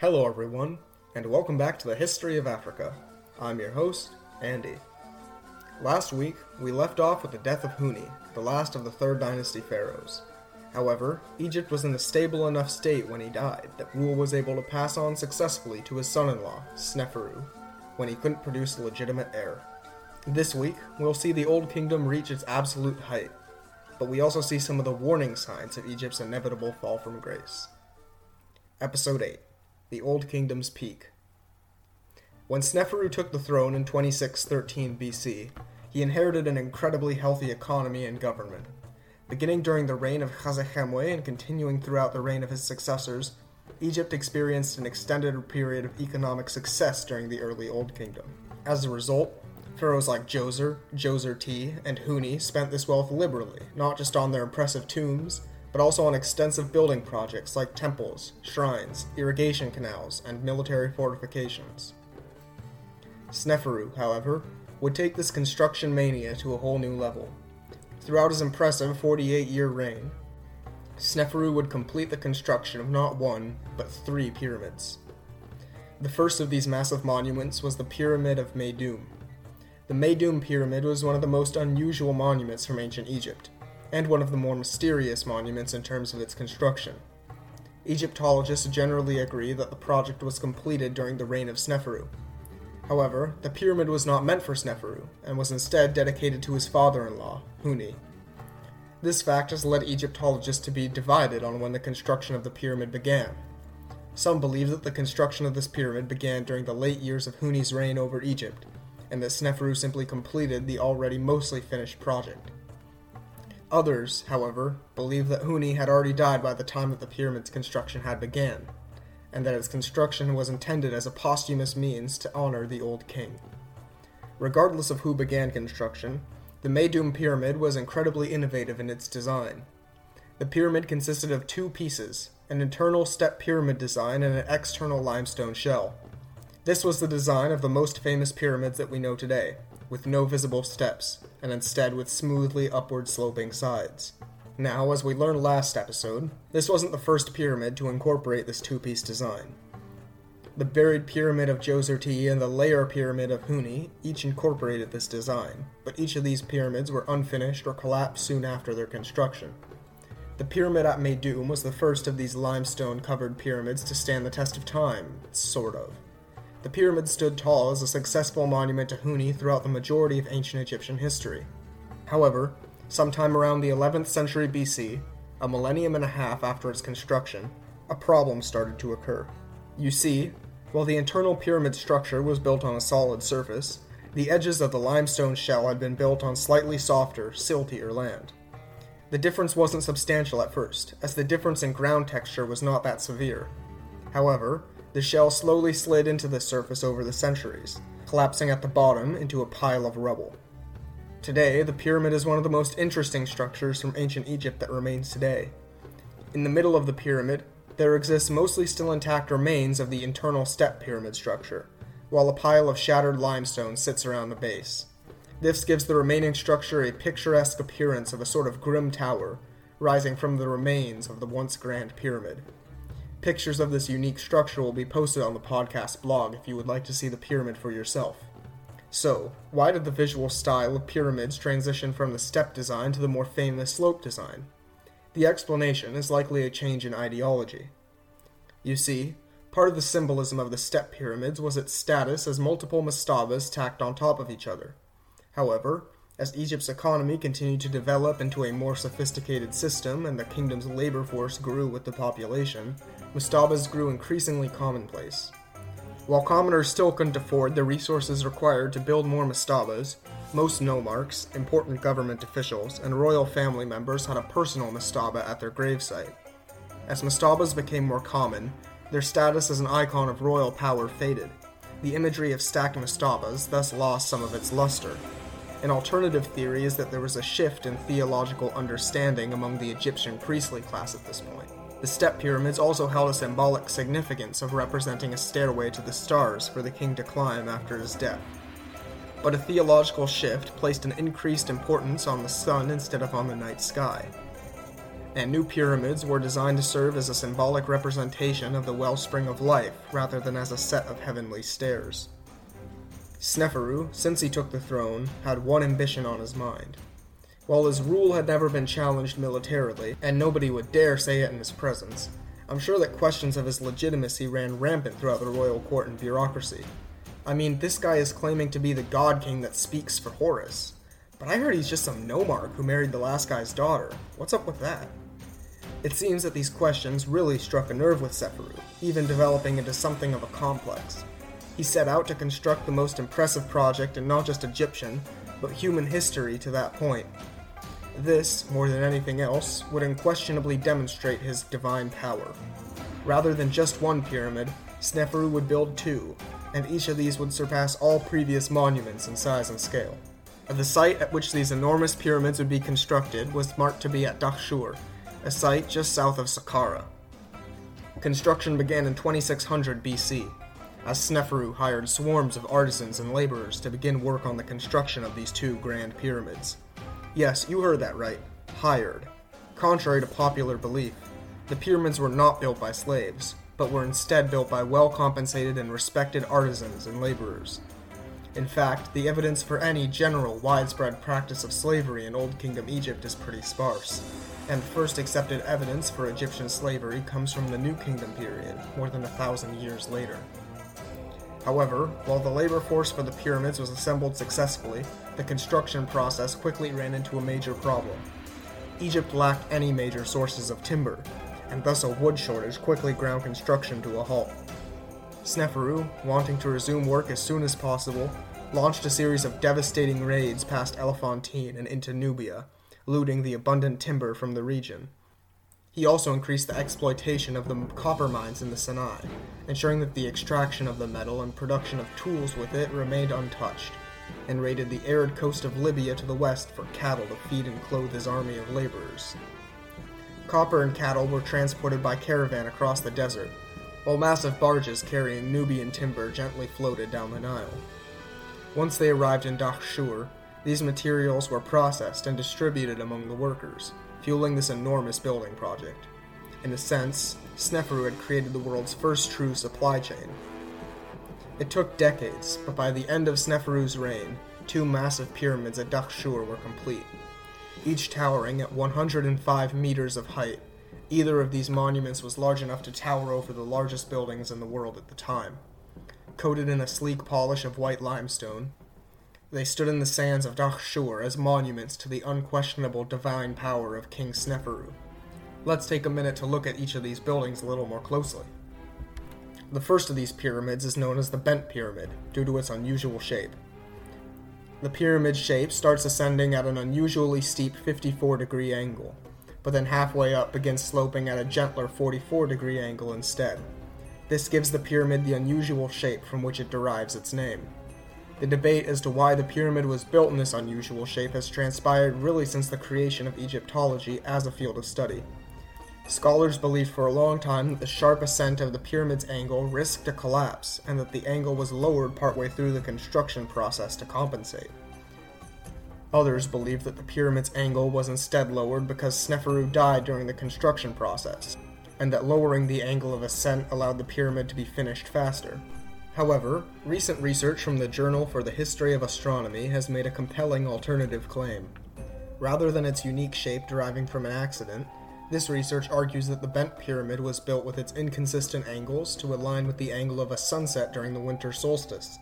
Hello, everyone, and welcome back to the History of Africa. I'm your host, Andy. Last week, we left off with the death of Huni, the last of the Third Dynasty pharaohs. However, Egypt was in a stable enough state when he died that rule was able to pass on successfully to his son in law, Sneferu, when he couldn't produce a legitimate heir. This week, we'll see the Old Kingdom reach its absolute height, but we also see some of the warning signs of Egypt's inevitable fall from grace. Episode 8 The Old Kingdom's Peak. When Sneferu took the throne in 2613 BC, he inherited an incredibly healthy economy and government. Beginning during the reign of Khasekhemwy and continuing throughout the reign of his successors, Egypt experienced an extended period of economic success during the early Old Kingdom. As a result, pharaohs like Djoser, Djoser T, and Huni spent this wealth liberally, not just on their impressive tombs, but also on extensive building projects like temples, shrines, irrigation canals, and military fortifications. Sneferu, however, would take this construction mania to a whole new level. Throughout his impressive 48 year reign, Sneferu would complete the construction of not one, but three pyramids. The first of these massive monuments was the Pyramid of Meidum. The Meidum Pyramid was one of the most unusual monuments from ancient Egypt, and one of the more mysterious monuments in terms of its construction. Egyptologists generally agree that the project was completed during the reign of Sneferu. However, the pyramid was not meant for Sneferu, and was instead dedicated to his father in law, Huni. This fact has led Egyptologists to be divided on when the construction of the pyramid began. Some believe that the construction of this pyramid began during the late years of Huni's reign over Egypt, and that Sneferu simply completed the already mostly finished project. Others, however, believe that Huni had already died by the time that the pyramid's construction had began, and that its construction was intended as a posthumous means to honor the old king. Regardless of who began construction, the Meidum pyramid was incredibly innovative in its design. The pyramid consisted of two pieces an internal step pyramid design and an external limestone shell. This was the design of the most famous pyramids that we know today, with no visible steps, and instead with smoothly upward sloping sides. Now, as we learned last episode, this wasn't the first pyramid to incorporate this two piece design. The buried pyramid of Djoser and the layer pyramid of Huni each incorporated this design, but each of these pyramids were unfinished or collapsed soon after their construction. The pyramid at Meidum was the first of these limestone covered pyramids to stand the test of time, sort of. The pyramid stood tall as a successful monument to Huni throughout the majority of ancient Egyptian history. However, sometime around the 11th century BC, a millennium and a half after its construction, a problem started to occur. You see, while the internal pyramid structure was built on a solid surface, the edges of the limestone shell had been built on slightly softer, siltier land. The difference wasn't substantial at first, as the difference in ground texture was not that severe. However, the shell slowly slid into the surface over the centuries, collapsing at the bottom into a pile of rubble. Today, the pyramid is one of the most interesting structures from ancient Egypt that remains today. In the middle of the pyramid, there exists mostly still intact remains of the internal step pyramid structure, while a pile of shattered limestone sits around the base. This gives the remaining structure a picturesque appearance of a sort of grim tower, rising from the remains of the once grand pyramid. Pictures of this unique structure will be posted on the podcast blog if you would like to see the pyramid for yourself. So, why did the visual style of pyramids transition from the step design to the more famous slope design? The explanation is likely a change in ideology. You see, part of the symbolism of the step pyramids was its status as multiple mastabas tacked on top of each other. However, as Egypt's economy continued to develop into a more sophisticated system and the kingdom's labor force grew with the population, mastabas grew increasingly commonplace. While commoners still couldn't afford the resources required to build more mastabas, most nomarchs, important government officials, and royal family members had a personal mastaba at their gravesite. As mastabas became more common, their status as an icon of royal power faded. The imagery of stacked mastabas thus lost some of its luster, an alternative theory is that there was a shift in theological understanding among the Egyptian priestly class at this point. The step pyramids also held a symbolic significance of representing a stairway to the stars for the king to climb after his death. But a theological shift placed an increased importance on the sun instead of on the night sky. and new pyramids were designed to serve as a symbolic representation of the wellspring of life rather than as a set of heavenly stairs. Sneferu, since he took the throne, had one ambition on his mind. While his rule had never been challenged militarily, and nobody would dare say it in his presence, I'm sure that questions of his legitimacy ran rampant throughout the royal court and bureaucracy. I mean, this guy is claiming to be the god king that speaks for Horus. But I heard he's just some nomarch who married the last guy's daughter. What's up with that? It seems that these questions really struck a nerve with Sneferu, even developing into something of a complex. He set out to construct the most impressive project in not just Egyptian, but human history to that point. This, more than anything else, would unquestionably demonstrate his divine power. Rather than just one pyramid, Sneferu would build two, and each of these would surpass all previous monuments in size and scale. The site at which these enormous pyramids would be constructed was marked to be at Dahshur, a site just south of Saqqara. Construction began in 2600 BC, as Sneferu hired swarms of artisans and laborers to begin work on the construction of these two grand pyramids. Yes, you heard that right. Hired. Contrary to popular belief, the pyramids were not built by slaves, but were instead built by well compensated and respected artisans and laborers. In fact, the evidence for any general widespread practice of slavery in Old Kingdom Egypt is pretty sparse, and first accepted evidence for Egyptian slavery comes from the New Kingdom period, more than a thousand years later. However, while the labor force for the pyramids was assembled successfully, the construction process quickly ran into a major problem. Egypt lacked any major sources of timber, and thus a wood shortage quickly ground construction to a halt. Sneferu, wanting to resume work as soon as possible, launched a series of devastating raids past Elephantine and into Nubia, looting the abundant timber from the region. He also increased the exploitation of the copper mines in the Sinai, ensuring that the extraction of the metal and production of tools with it remained untouched, and raided the arid coast of Libya to the west for cattle to feed and clothe his army of laborers. Copper and cattle were transported by caravan across the desert, while massive barges carrying Nubian timber gently floated down the Nile. Once they arrived in Dahshur, these materials were processed and distributed among the workers, fueling this enormous building project. In a sense, Sneferu had created the world's first true supply chain. It took decades, but by the end of Sneferu's reign, two massive pyramids at Dahshur were complete, each towering at 105 meters of height Either of these monuments was large enough to tower over the largest buildings in the world at the time. Coated in a sleek polish of white limestone, they stood in the sands of Dahshur as monuments to the unquestionable divine power of King Sneferu. Let's take a minute to look at each of these buildings a little more closely. The first of these pyramids is known as the Bent Pyramid, due to its unusual shape. The pyramid shape starts ascending at an unusually steep 54 degree angle but then halfway up begins sloping at a gentler 44 degree angle instead. This gives the pyramid the unusual shape from which it derives its name. The debate as to why the pyramid was built in this unusual shape has transpired really since the creation of Egyptology as a field of study. Scholars believed for a long time that the sharp ascent of the pyramid's angle risked a collapse, and that the angle was lowered partway through the construction process to compensate. Others believed that the pyramid's angle was instead lowered because Sneferu died during the construction process, and that lowering the angle of ascent allowed the pyramid to be finished faster. However, recent research from the Journal for the History of Astronomy has made a compelling alternative claim. Rather than its unique shape deriving from an accident, this research argues that the bent pyramid was built with its inconsistent angles to align with the angle of a sunset during the winter solstice,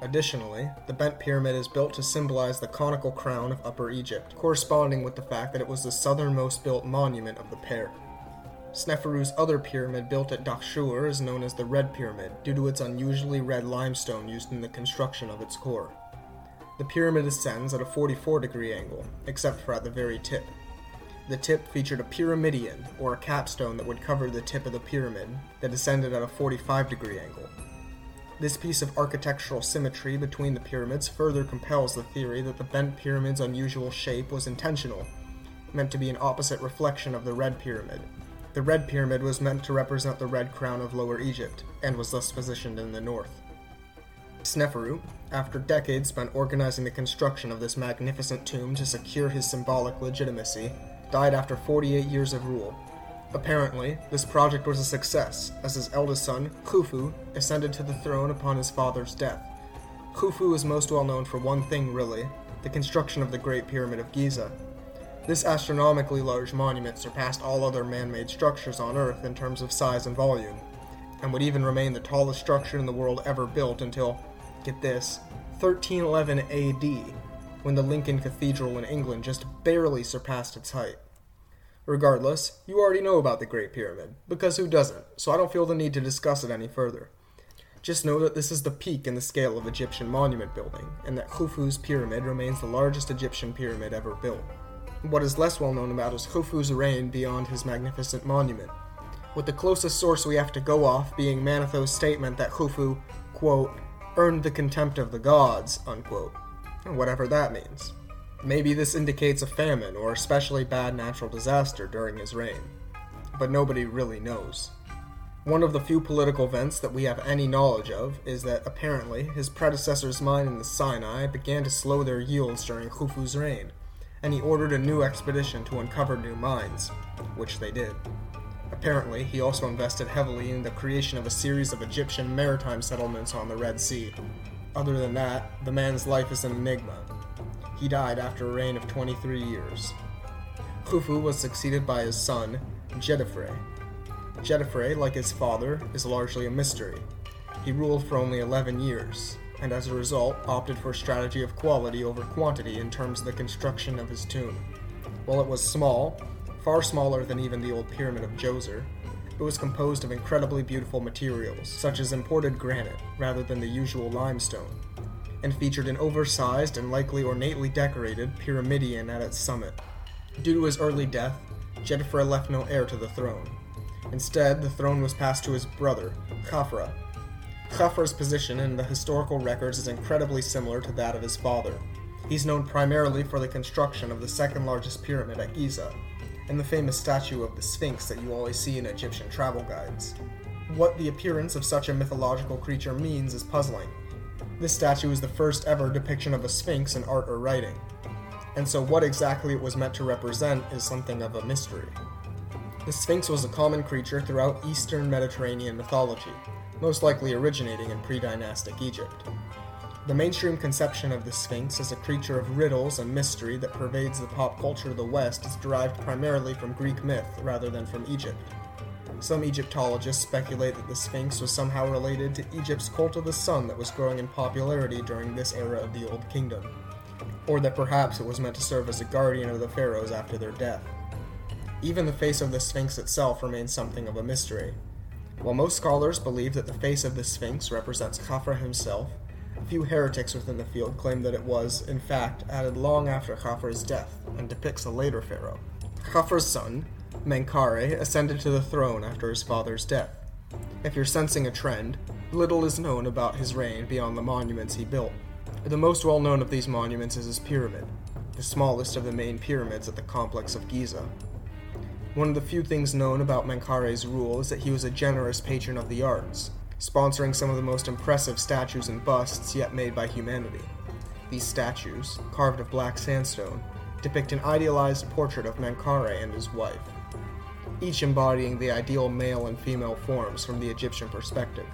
Additionally, the bent pyramid is built to symbolize the conical crown of Upper Egypt, corresponding with the fact that it was the southernmost built monument of the pair. Sneferu's other pyramid built at Dahshur is known as the Red Pyramid due to its unusually red limestone used in the construction of its core. The pyramid ascends at a 44 degree angle, except for at the very tip. The tip featured a pyramidion, or a capstone that would cover the tip of the pyramid, that ascended at a 45 degree angle. This piece of architectural symmetry between the pyramids further compels the theory that the bent pyramid's unusual shape was intentional, meant to be an opposite reflection of the red pyramid. The red pyramid was meant to represent the red crown of Lower Egypt, and was thus positioned in the north. Sneferu, after decades spent organizing the construction of this magnificent tomb to secure his symbolic legitimacy, died after 48 years of rule. Apparently, this project was a success, as his eldest son, Khufu, ascended to the throne upon his father's death. Khufu is most well known for one thing, really the construction of the Great Pyramid of Giza. This astronomically large monument surpassed all other man made structures on Earth in terms of size and volume, and would even remain the tallest structure in the world ever built until, get this, 1311 AD, when the Lincoln Cathedral in England just barely surpassed its height. Regardless, you already know about the Great Pyramid, because who doesn't, so I don't feel the need to discuss it any further. Just know that this is the peak in the scale of Egyptian monument building, and that Khufu's pyramid remains the largest Egyptian pyramid ever built. What is less well known about is Khufu's reign beyond his magnificent monument, with the closest source we have to go off being Manetho's statement that Khufu, quote, earned the contempt of the gods, unquote, whatever that means. Maybe this indicates a famine or especially bad natural disaster during his reign, but nobody really knows. One of the few political events that we have any knowledge of is that apparently his predecessor's mine in the Sinai began to slow their yields during Khufu's reign, and he ordered a new expedition to uncover new mines, which they did. Apparently, he also invested heavily in the creation of a series of Egyptian maritime settlements on the Red Sea. Other than that, the man's life is an enigma. He died after a reign of 23 years. Khufu was succeeded by his son, Djedefre, Djedefre, like his father, is largely a mystery. He ruled for only 11 years, and as a result opted for a strategy of quality over quantity in terms of the construction of his tomb. While it was small, far smaller than even the old pyramid of Djoser, it was composed of incredibly beautiful materials, such as imported granite rather than the usual limestone, and featured an oversized and likely ornately decorated pyramidion at its summit. Due to his early death, Djedefre left no heir to the throne, Instead, the throne was passed to his brother, Khafra. Khafra's position in the historical records is incredibly similar to that of his father. He's known primarily for the construction of the second largest pyramid at Giza, and the famous statue of the Sphinx that you always see in Egyptian travel guides. What the appearance of such a mythological creature means is puzzling. This statue is the first ever depiction of a Sphinx in art or writing, and so what exactly it was meant to represent is something of a mystery. The Sphinx was a common creature throughout Eastern Mediterranean mythology, most likely originating in pre dynastic Egypt. The mainstream conception of the Sphinx as a creature of riddles and mystery that pervades the pop culture of the West is derived primarily from Greek myth rather than from Egypt. Some Egyptologists speculate that the Sphinx was somehow related to Egypt's cult of the sun that was growing in popularity during this era of the Old Kingdom, or that perhaps it was meant to serve as a guardian of the pharaohs after their death. Even the face of the Sphinx itself remains something of a mystery. While most scholars believe that the face of the Sphinx represents Khafra himself, a few heretics within the field claim that it was, in fact, added long after Khafra's death and depicts a later pharaoh. Khafra's son, Menkaure, ascended to the throne after his father's death. If you're sensing a trend, little is known about his reign beyond the monuments he built. The most well known of these monuments is his pyramid, the smallest of the main pyramids at the complex of Giza. One of the few things known about Menkaure's rule is that he was a generous patron of the arts, sponsoring some of the most impressive statues and busts yet made by humanity. These statues, carved of black sandstone, depict an idealized portrait of Menkaure and his wife, each embodying the ideal male and female forms from the Egyptian perspective.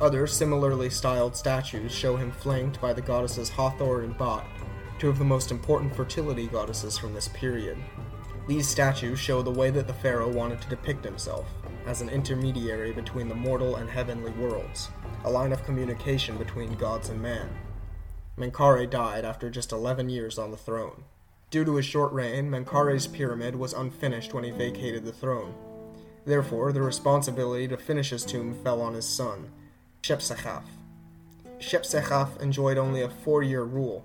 Other similarly styled statues show him flanked by the goddesses Hathor and Bat, two of the most important fertility goddesses from this period. These statues show the way that the pharaoh wanted to depict himself, as an intermediary between the mortal and heavenly worlds, a line of communication between gods and man. Menkaure died after just 11 years on the throne. Due to his short reign, Menkaure's pyramid was unfinished when he vacated the throne. Therefore, the responsibility to finish his tomb fell on his son, Shepseskaf. Shepseskaf enjoyed only a four year rule,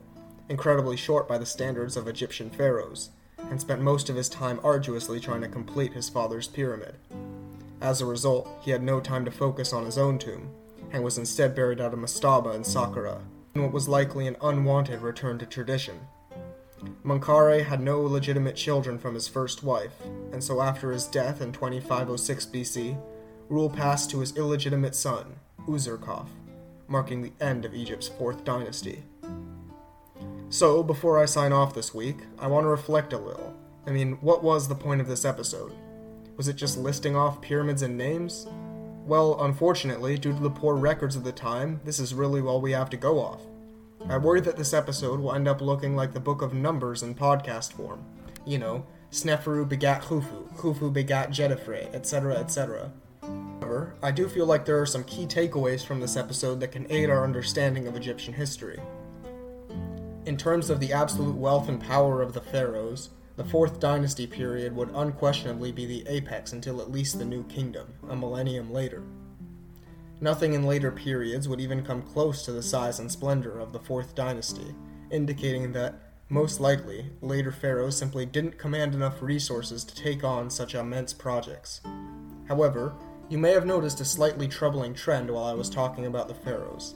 incredibly short by the standards of Egyptian pharaohs and spent most of his time arduously trying to complete his father's pyramid. As a result, he had no time to focus on his own tomb, and was instead buried at a mastaba in Saqqara, in what was likely an unwanted return to tradition. Menkaure had no legitimate children from his first wife, and so after his death in 2506 BC, rule passed to his illegitimate son, Userkaf, marking the end of Egypt's fourth dynasty. So, before I sign off this week, I want to reflect a little I mean, what was the point of this episode? Was it just listing off pyramids and names? Well, unfortunately, due to the poor records of the time, this is really all we have to go off. I worry that this episode will end up looking like the Book of Numbers in podcast form. You know, Sneferu begat Khufu, Khufu begat Djedefre, etc., etc. However, I do feel like there are some key takeaways from this episode that can aid our understanding of Egyptian history. In terms of the absolute wealth and power of the pharaohs, the Fourth Dynasty period would unquestionably be the apex until at least the New Kingdom, a millennium later. Nothing in later periods would even come close to the size and splendor of the Fourth Dynasty, indicating that, most likely, later pharaohs simply didn't command enough resources to take on such immense projects. However, you may have noticed a slightly troubling trend while I was talking about the pharaohs.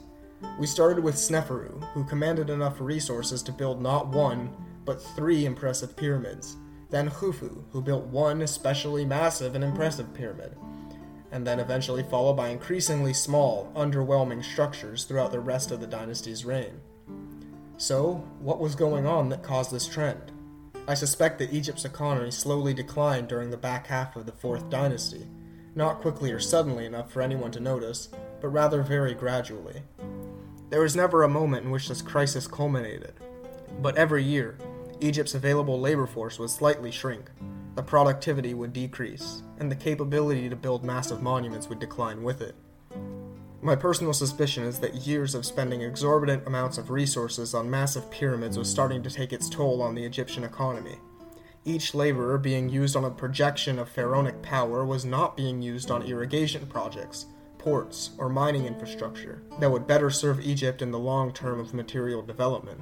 We started with Sneferu, who commanded enough resources to build not one, but three impressive pyramids. Then Khufu, who built one especially massive and impressive pyramid. And then eventually followed by increasingly small, underwhelming structures throughout the rest of the dynasty's reign. So, what was going on that caused this trend? I suspect that Egypt's economy slowly declined during the back half of the Fourth Dynasty, not quickly or suddenly enough for anyone to notice, but rather very gradually. There was never a moment in which this crisis culminated, but every year, Egypt's available labor force would slightly shrink, the productivity would decrease, and the capability to build massive monuments would decline with it. My personal suspicion is that years of spending exorbitant amounts of resources on massive pyramids was starting to take its toll on the Egyptian economy. Each laborer being used on a projection of pharaonic power was not being used on irrigation projects, ports, or mining infrastructure that would better serve Egypt in the long term of material development.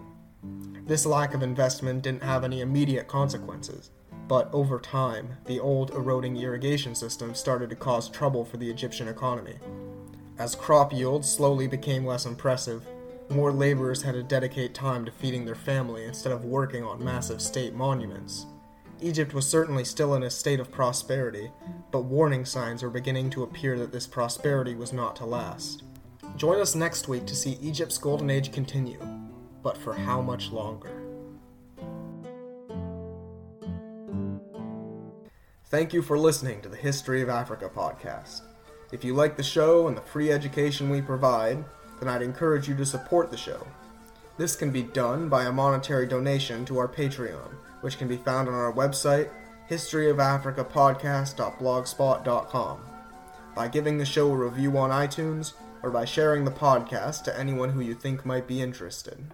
This lack of investment didn't have any immediate consequences, but over time, the old eroding irrigation system started to cause trouble for the Egyptian economy. As crop yields slowly became less impressive, more laborers had to dedicate time to feeding their family instead of working on massive state monuments. Egypt was certainly still in a state of prosperity, but warning signs were beginning to appear that this prosperity was not to last. Join us next week to see Egypt's golden age continue but for how much longer? Thank you for listening to the History of Africa podcast. If you like the show and the free education we provide, then I'd encourage you to support the show. This can be done by a monetary donation to our Patreon, which can be found on our website, historyofafricapodcast.blogspot.com, by giving the show a review on iTunes, or by sharing the podcast to anyone who you think might be interested.